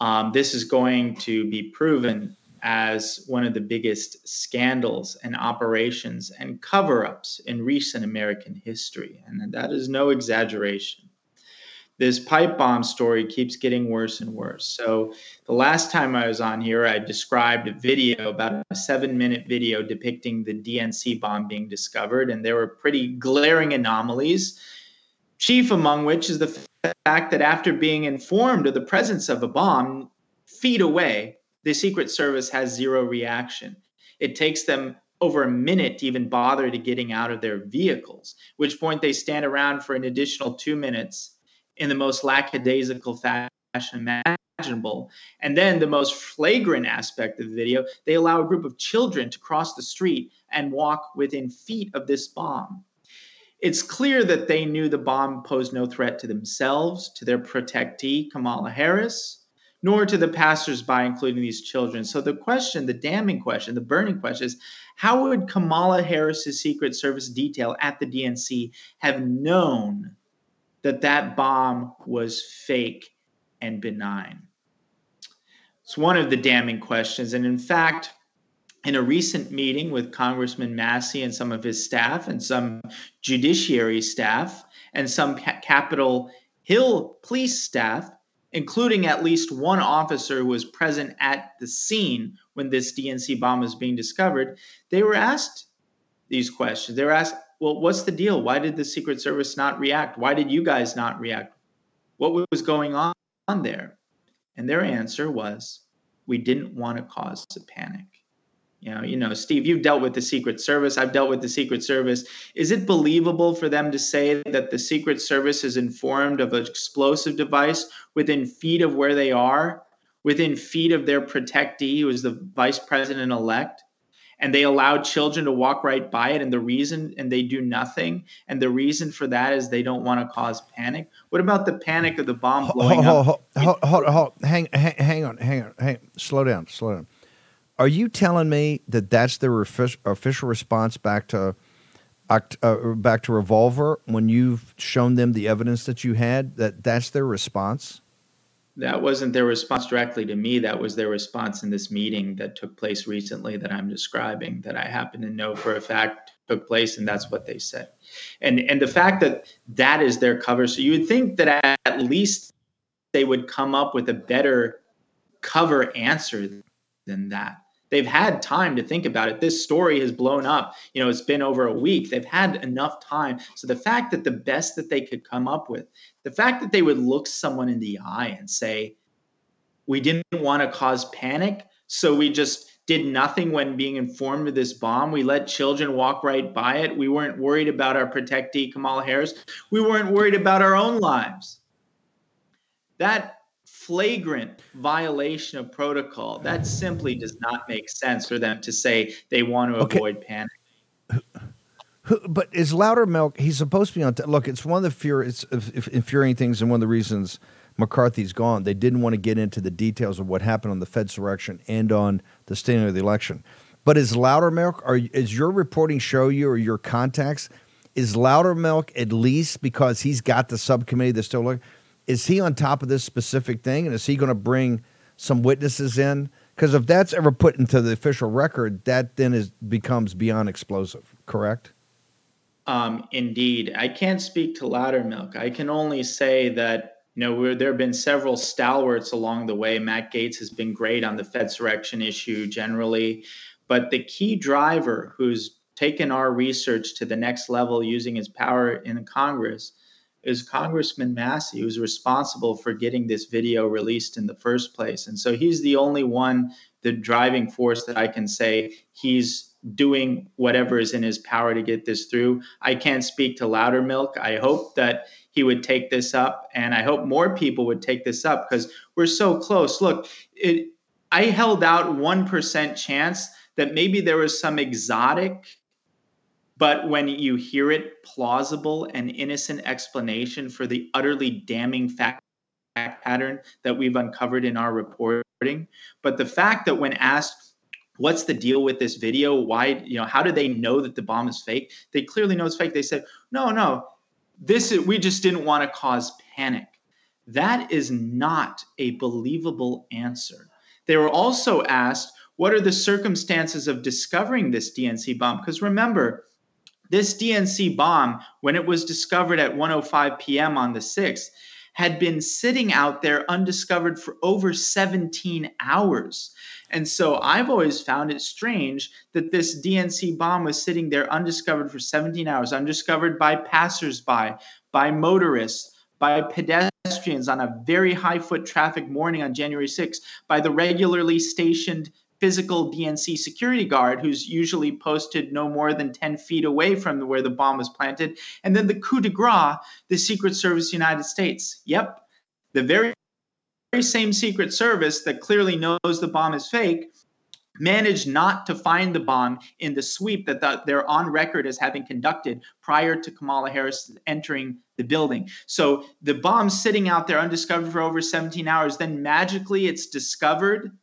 um, this is going to be proven as one of the biggest scandals and operations and cover ups in recent American history. And that is no exaggeration this pipe bomb story keeps getting worse and worse. So the last time I was on here, I described a video, about a seven minute video depicting the DNC bomb being discovered, and there were pretty glaring anomalies. Chief among which is the fact that after being informed of the presence of a bomb feet away, the Secret Service has zero reaction. It takes them over a minute to even bother to getting out of their vehicles, which point they stand around for an additional two minutes in the most lackadaisical fashion imaginable. And then the most flagrant aspect of the video, they allow a group of children to cross the street and walk within feet of this bomb. It's clear that they knew the bomb posed no threat to themselves, to their protectee, Kamala Harris, nor to the passersby, including these children. So the question, the damning question, the burning question is how would Kamala Harris's Secret Service detail at the DNC have known that that bomb was fake and benign? It's one of the damning questions. And in fact, in a recent meeting with Congressman Massie and some of his staff, and some judiciary staff, and some Capitol Hill police staff, including at least one officer who was present at the scene when this DNC bomb was being discovered, they were asked these questions. They were asked, well, what's the deal? Why did the Secret Service not react? Why did you guys not react? What was going on there? And their answer was, we didn't want to cause a panic. You know, you know, Steve, you've dealt with the Secret Service. I've dealt with the Secret Service. Is it believable for them to say that the Secret Service is informed of an explosive device within feet of where they are, within feet of their protectee, who is the vice president elect? and they allow children to walk right by it and the reason and they do nothing and the reason for that is they don't want to cause panic what about the panic of the bomb blowing hold, up hold, hold, hold, hang, hang, hang on hang on hang slow down slow down are you telling me that that's their official response back to uh, back to revolver when you've shown them the evidence that you had that that's their response that wasn't their response directly to me. That was their response in this meeting that took place recently that I'm describing, that I happen to know for a fact took place, and that's what they said. And and the fact that that is their cover, so you would think that at least they would come up with a better cover answer than that. They've had time to think about it. This story has blown up. You know, it's been over a week. They've had enough time. So the fact that the best that they could come up with, the fact that they would look someone in the eye and say, we didn't want to cause panic, so we just did nothing when being informed of this bomb. We let children walk right by it. We weren't worried about our protectee, Kamala Harris. We weren't worried about our own lives. That flagrant violation of protocol. That simply does not make sense for them to say they want to okay. avoid panic. But is Loudermilk? He's supposed to be on. T- look, it's one of the fear, it's infuriating things, and one of the reasons McCarthy's gone. They didn't want to get into the details of what happened on the Fedsurrection and on the standing of the election. But is Loudermilk? Are is your reporting show you or your contacts? Is Loudermilk at least because he's got the subcommittee that's still looking? Is he on top of this specific thing, and is he going to bring some witnesses in? Because if that's ever put into the official record, that then is becomes beyond explosive. Correct? Um, indeed, I can't speak to Loudermilk. I can only say that you know there have been several stalwarts along the way. Matt Gaetz has been great on the Fedsurrection issue generally, but the key driver who's taken our research to the next level using his power in Congress is Congressman Massie, who's responsible for getting this video released in the first place. And so he's the only one, the driving force that I can say he's doing whatever is in his power to get this through. I can't speak to Loudermilk. I hope that he would take this up, and I hope more people would take this up because we're so close. Look, it, I held out 1% chance that maybe there was some exotic but when you hear it, plausible and innocent explanation for the utterly damning fact pattern that we've uncovered in our reporting. But the fact that when asked, what's the deal with this video? Why, you know, how do they know that the bomb is fake? They clearly know it's fake. They said, no, no, this is, we just didn't want to cause panic. That is not a believable answer. They were also asked, what are the circumstances of discovering this DNC bomb? Because remember, this DNC bomb, when it was discovered at 1:05 p.m. on the 6th, had been sitting out there undiscovered for over 17 hours. And so I've always found it strange that this DNC bomb was sitting there undiscovered for 17 hours, undiscovered by passersby, by motorists, by pedestrians on a very high foot traffic morning on January 6th, by the regularly stationed physical DNC security guard who's usually posted no more than 10 feet away from where the bomb was planted. And then the coup de grace, the Secret Service United States. Yep, the very, very same Secret Service that clearly knows the bomb is fake managed not to find the bomb in the sweep that the, they're on record as having conducted prior to Kamala Harris entering the building. So the bomb sitting out there undiscovered for over 17 hours, then magically it's discovered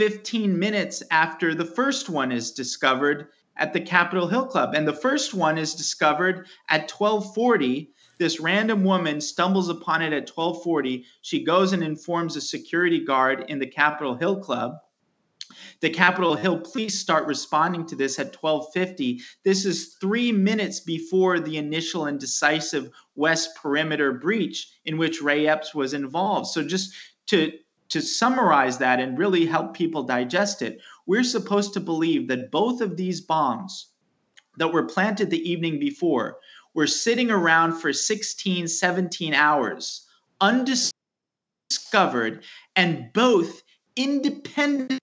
15 minutes after the first one is discovered at the Capitol Hill Club. And the first one is discovered at 1240. This random woman stumbles upon it at 1240. She goes and informs a security guard in the Capitol Hill Club. The Capitol Hill police start responding to this at 1250. This is three minutes before the initial and decisive West Perimeter breach in which Ray Epps was involved. So just to to summarize that and really help people digest it, we're supposed to believe that both of these bombs that were planted the evening before were sitting around for 16, 17 hours, undiscovered, and both independently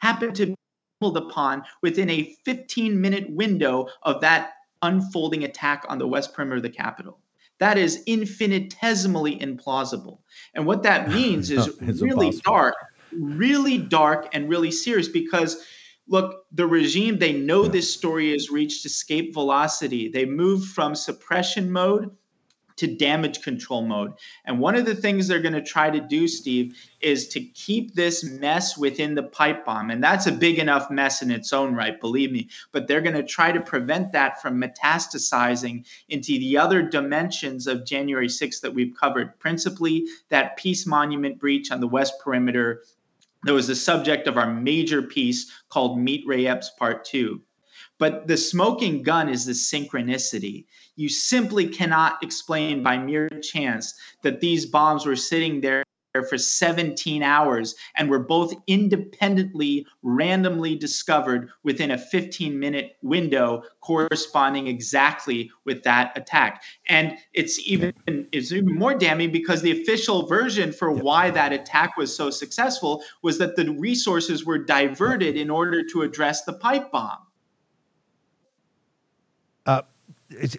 happened to be upon within a 15 minute window of that unfolding attack on the west perimeter of the Capitol. That is infinitesimally implausible. And what that (laughs) means is really impossible. dark, really dark and really serious because look, the regime, they know this story has reached escape velocity. They moved from suppression mode to damage control mode. And one of the things they're going to try to do, Steve, is to keep this mess within the pipe bomb. And that's a big enough mess in its own right, believe me. But they're going to try to prevent that from metastasizing into the other dimensions of January 6th that we've covered, principally that peace monument breach on the west perimeter. That was the subject of our major piece called Meet Ray Epps Part 2. But the smoking gun is the synchronicity. You simply cannot explain by mere chance that these bombs were sitting there for 17 hours and were both independently randomly discovered within a 15 minute window corresponding exactly with that attack. And it's even it's even more damning because the official version for why that attack was so successful was that the resources were diverted in order to address the pipe bomb uh,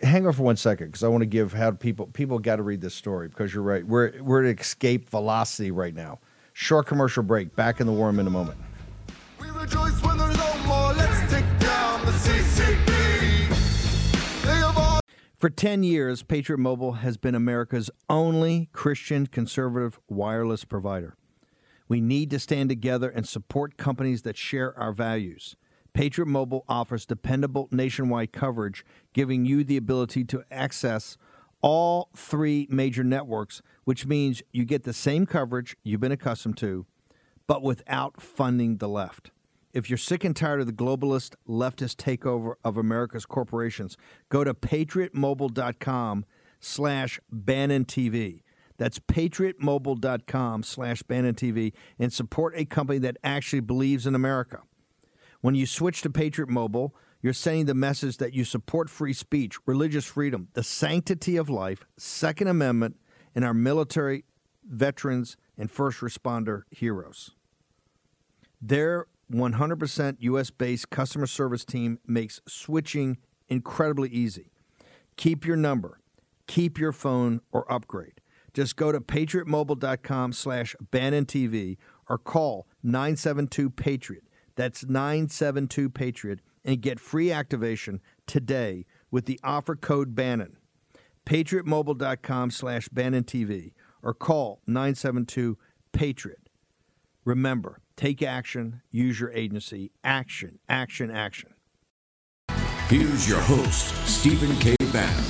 hang on for one second because I want to give how people people got to read this story because you're right. We're we're at escape velocity right now. Short commercial break. Back in the warm in a moment. For 10 years, Patriot Mobile has been America's only Christian conservative wireless provider. We need to stand together and support companies that share our values. Patriot Mobile offers dependable nationwide coverage, giving you the ability to access all three major networks, which means you get the same coverage you've been accustomed to, but without funding the left. if you're sick and tired of the globalist leftist takeover of America's corporations, go to patriotmobile.com slash Bannon TV. That's patriotmobile.com slash Bannon TV and support a company that actually believes in America. When you switch to Patriot Mobile, you're sending the message that you support free speech, religious freedom, the sanctity of life, Second Amendment, and our military, veterans, and first responder heroes. Their 100% US based customer service team makes switching incredibly easy. Keep your number, keep your phone, or upgrade. Just go to patriotmobile.com slash Bannon TV or call 972 Patriot. That's 972 Patriot and get free activation today with the offer code Bannon. PatriotMobile.com slash Bannon TV or call 972 Patriot. Remember, take action, use your agency. Action, action, action. Here's your host, Stephen K. Bannon.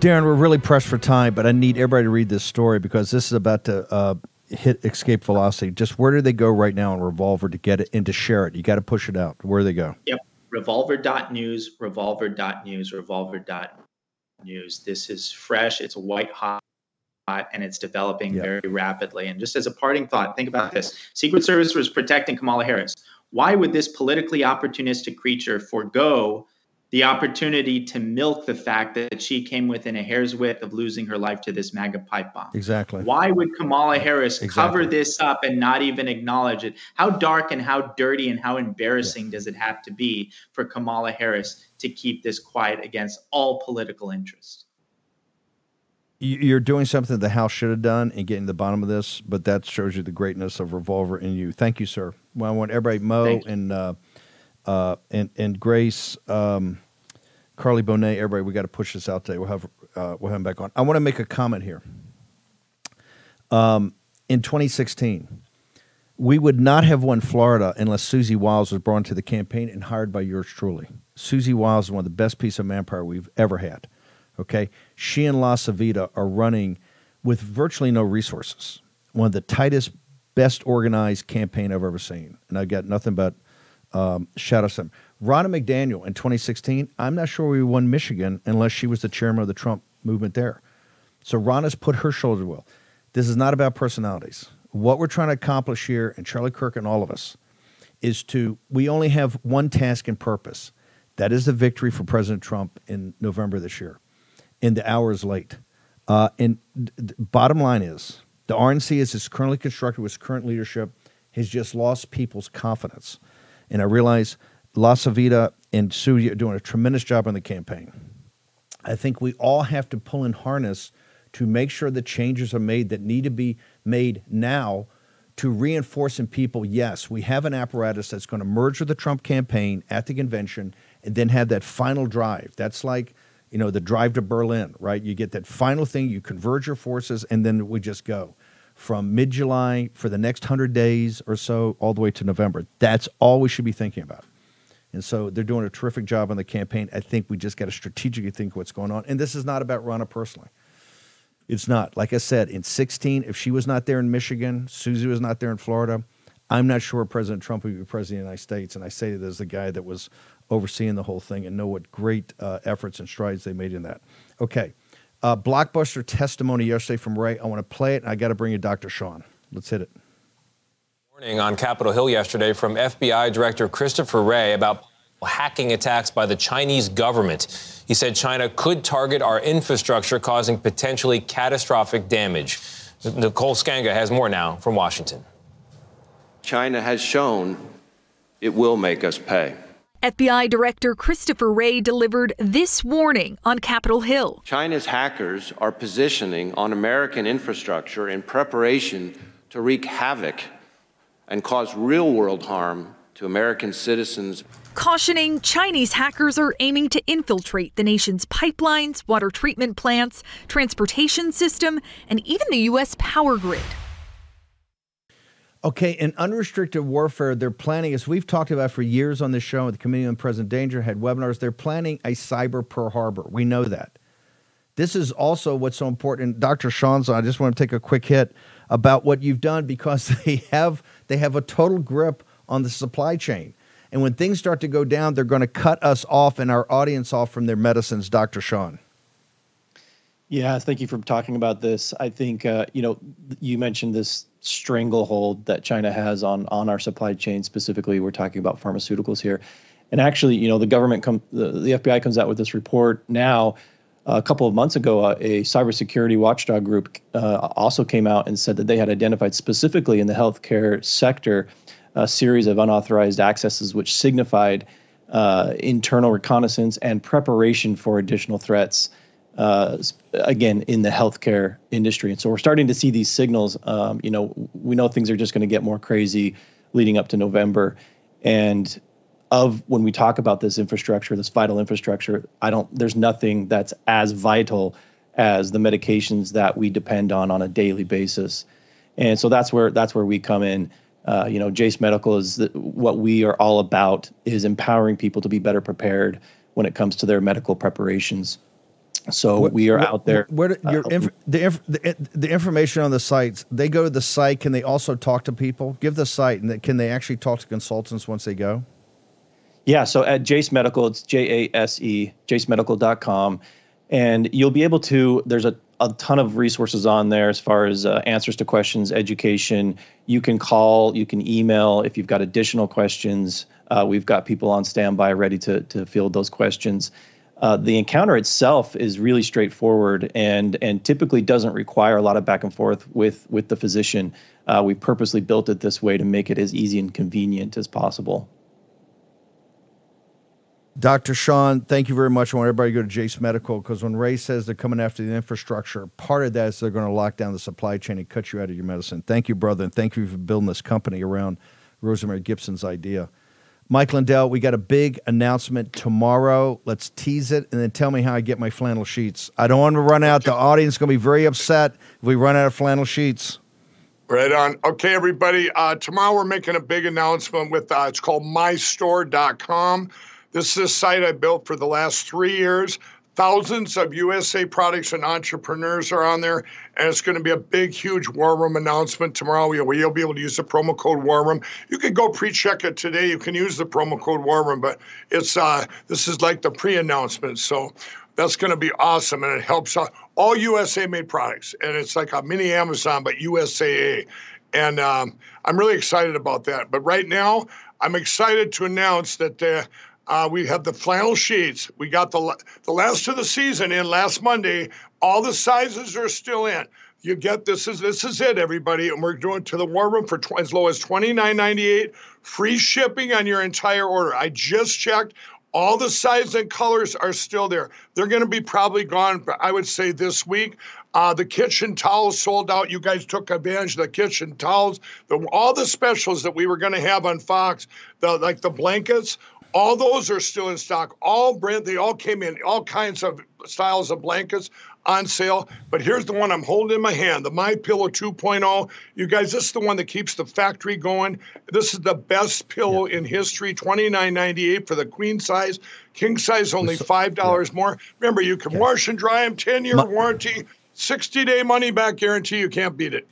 Darren, we're really pressed for time, but I need everybody to read this story because this is about to uh, hit escape velocity. Just where do they go right now on Revolver to get it and to share it? You got to push it out. Where do they go? Yep. Revolver.news, revolver.news, revolver.news. This is fresh. It's white hot and it's developing yep. very rapidly. And just as a parting thought, think about this Secret Service was protecting Kamala Harris. Why would this politically opportunistic creature forego the opportunity to milk the fact that she came within a hair's width of losing her life to this MAGA pipe bomb. Exactly. Why would Kamala Harris exactly. cover this up and not even acknowledge it? How dark and how dirty and how embarrassing yeah. does it have to be for Kamala Harris to keep this quiet against all political interest? You're doing something the House should have done in getting to the bottom of this, but that shows you the greatness of Revolver in you. Thank you, sir. Well, I want everybody, Mo and uh, uh, and and Grace, um, Carly Bonet, everybody. We got to push this out today. We'll have uh, we'll have him back on. I want to make a comment here. Um, in 2016, we would not have won Florida unless Susie Wiles was brought into the campaign and hired by yours truly. Susie Wiles is one of the best pieces of manpower we've ever had. Okay, she and LaCivita are running with virtually no resources. One of the tightest, best organized campaign I've ever seen, and I've got nothing but um, out. Ronna McDaniel in 2016, I'm not sure we won Michigan unless she was the chairman of the Trump movement there. So Ronna's put her shoulder wheel. This is not about personalities. What we're trying to accomplish here, and Charlie Kirk and all of us, is to, we only have one task and purpose. That is the victory for President Trump in November this year. And the hour is late. Uh, and d- bottom line is, the RNC, as it's currently constructed with its current leadership, has just lost people's confidence. And I realize LaCivita and Sue are doing a tremendous job on the campaign. I think we all have to pull in harness to make sure the changes are made that need to be made now to reinforce in people yes, we have an apparatus that's going to merge with the Trump campaign at the convention and then have that final drive. That's like, you know, the drive to Berlin, right? You get that final thing, you converge your forces, and then we just go from mid July for the next 100 days or so, all the way to November. That's all we should be thinking about. And so they're doing a terrific job on the campaign. I think we just got to strategically think what's going on. And this is not about Ronna personally. It's not. Like I said, in 16, if she was not there in Michigan, Susie was not there in Florida, I'm not sure President Trump would be president of the United States. And I say that as the guy that was overseeing the whole thing and know what great uh, efforts and strides they made in that. Okay uh, blockbuster testimony yesterday from Wray. I want to play it, and I got to bring you Dr. Sean. Let's hit it. Morning on Capitol Hill yesterday from FBI Director Christopher Wray about hacking attacks by the Chinese government. He said China could target our infrastructure, causing potentially catastrophic damage. Nicole Sganga has more now from Washington. China has shown it will make us pay. FBI Director Christopher Wray delivered this warning on Capitol Hill. China's hackers are positioning on American infrastructure in preparation to wreak havoc and cause real world harm to American citizens. Cautioning Chinese hackers are aiming to infiltrate the nation's pipelines, water treatment plants, transportation system, and even the U.S. power grid. Okay, in unrestricted warfare, they're planning, as we've talked about for years on this show, the Committee on Present Danger had webinars, they're planning a cyber Pearl Harbor. We know that. This is also what's so important. Dr. Sean's I just want to take a quick hit. about what you've done because (laughs) they have they have a total grip on the supply chain. And when things start to go down, they're going to cut us off and our audience off from their medicines, Dr. Sean. Yeah, thank you for talking about this. I think uh, you know you mentioned this stranglehold that China has on on our supply chain. Specifically, we're talking about pharmaceuticals here, and actually, you know, the government come the, the FBI comes out with this report now. a couple of months ago, uh, a cybersecurity watchdog group uh, also came out and said that they had identified specifically in the healthcare sector a series of unauthorized accesses, which signified uh, internal reconnaissance and preparation for additional threats uh, again in the healthcare industry. And so we're starting to see these signals. Um, you know, we know things are just going to get more crazy leading up to November, and of when we talk about this infrastructure, this vital infrastructure, I don't. There's nothing that's as vital as the medications that we depend on on a daily basis, and so that's where that's where we come in. Uh, you know, Jase Medical is the, what we are all about is empowering people to be better prepared when it comes to their medical preparations. So What- we are what- out there. Where do- your uh, inf- the, inf- the the information on the sites? They go to the site. Can they also talk to people? Give the site, and can they actually talk to consultants once they go? Yeah, so at Jase Medical, it's J A S E, jasemedical.com. And you'll be able to, there's a, a ton of resources on there as far as uh, answers to questions, education. You can call, you can email if you've got additional questions. Uh, we've got people on standby ready to, to field those questions. Uh, the encounter itself is really straightforward and and typically doesn't require a lot of back and forth with with the physician. Uh, we purposely built it this way to make it as easy and convenient as possible. Dr. Sean, thank you very much. I want everybody to go to Jase Medical because when Wray says they're coming after the infrastructure, part of that is they're going to lock down the supply chain and cut you out of your medicine. Thank you, brother, and thank you for building this company around Rosemary Gibson's idea. Mike Lindell, we got a big announcement tomorrow. Let's tease it and then tell me how I get my flannel sheets. I don't want to run out. The audience is going to be very upset if we run out of flannel sheets. Right on. Okay, everybody. Uh, tomorrow we're making a big announcement with uh, it's called mystore.com. This is a site I built for the last three years. Thousands of USA products and entrepreneurs are on there, and it's going to be a big, huge War Room announcement tomorrow where you'll be able to use the promo code War Room. You can go pre-check it today. You can use the promo code War Room, but it's uh, this is like the pre-announcement, so that's going to be awesome, and it helps uh, all USA-made products, and it's like a mini Amazon, but USAA. And um, I'm really excited about that. But right now, I'm excited to announce that uh, uh, we have the flannel sheets. We got the the last of the season in last Monday. All the sizes are still in. You get this is this is it, everybody, and we're doing to the war room for tw- as low as twenty nine ninety eight, free shipping on your entire order. I just checked. All the sizes and colors are still there. They're going to be probably gone, I would say, this week. Uh, the kitchen towels sold out. You guys took advantage of the kitchen towels. The, all the specials that we were going to have on Fox, the, like the blankets, all those are still in stock. All brand, they all came in, all kinds of styles of blankets on sale. But here's the one I'm holding in my hand, the My Pillow 2.0. You guys, this is the one that keeps the factory going. This is the best pillow in history, $29.98 for the queen size. King size only five dollars more. Remember, you can wash and dry them, 10 year warranty, 60 day money back guarantee. You can't beat it.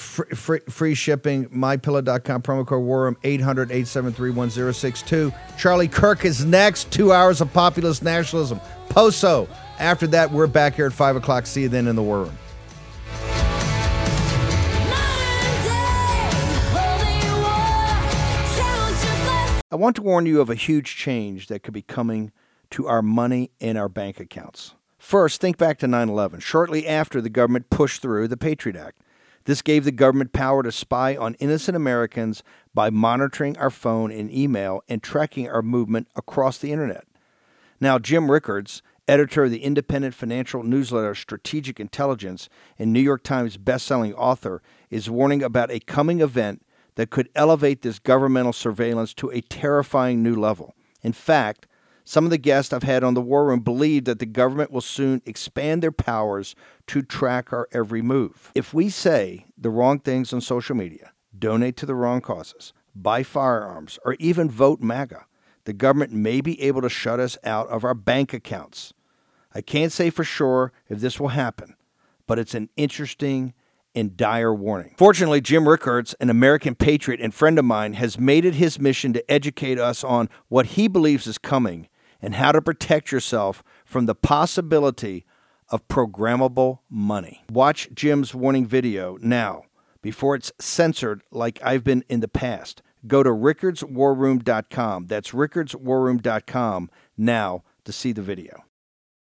Free, free, free shipping, mypillow.com, promo code WARROOM, 800 873 1062. Charlie Kirk is next. Two hours of populist nationalism. Poso. After that, we're back here at 5 o'clock. See you then in the War Room. I want to warn you of a huge change that could be coming to our money in our bank accounts. First, think back to 9 11, shortly after the government pushed through the Patriot Act. This gave the government power to spy on innocent Americans by monitoring our phone and email and tracking our movement across the internet. Now, Jim Rickards, editor of the independent financial newsletter Strategic Intelligence and New York Times bestselling author, is warning about a coming event that could elevate this governmental surveillance to a terrifying new level. In fact, some of the guests I've had on the War Room believe that the government will soon expand their powers to track our every move. If we say the wrong things on social media, donate to the wrong causes, buy firearms, or even vote MAGA, the government may be able to shut us out of our bank accounts. I can't say for sure if this will happen, but it's an interesting and dire warning. Fortunately, Jim Rickards, an American patriot and friend of mine, has made it his mission to educate us on what he believes is coming and how to protect yourself from the possibility of programmable money. Watch Jim's warning video now before it's censored like I've been in the past. Go to rickardswarroom.com. That's rickardswarroom.com now to see the video.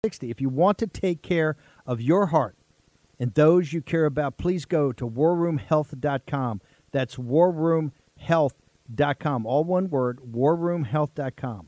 60. If you want to take care of your heart and those you care about, please go to warroomhealth.com. That's warroomhealth.com. All one word, warroomhealth.com.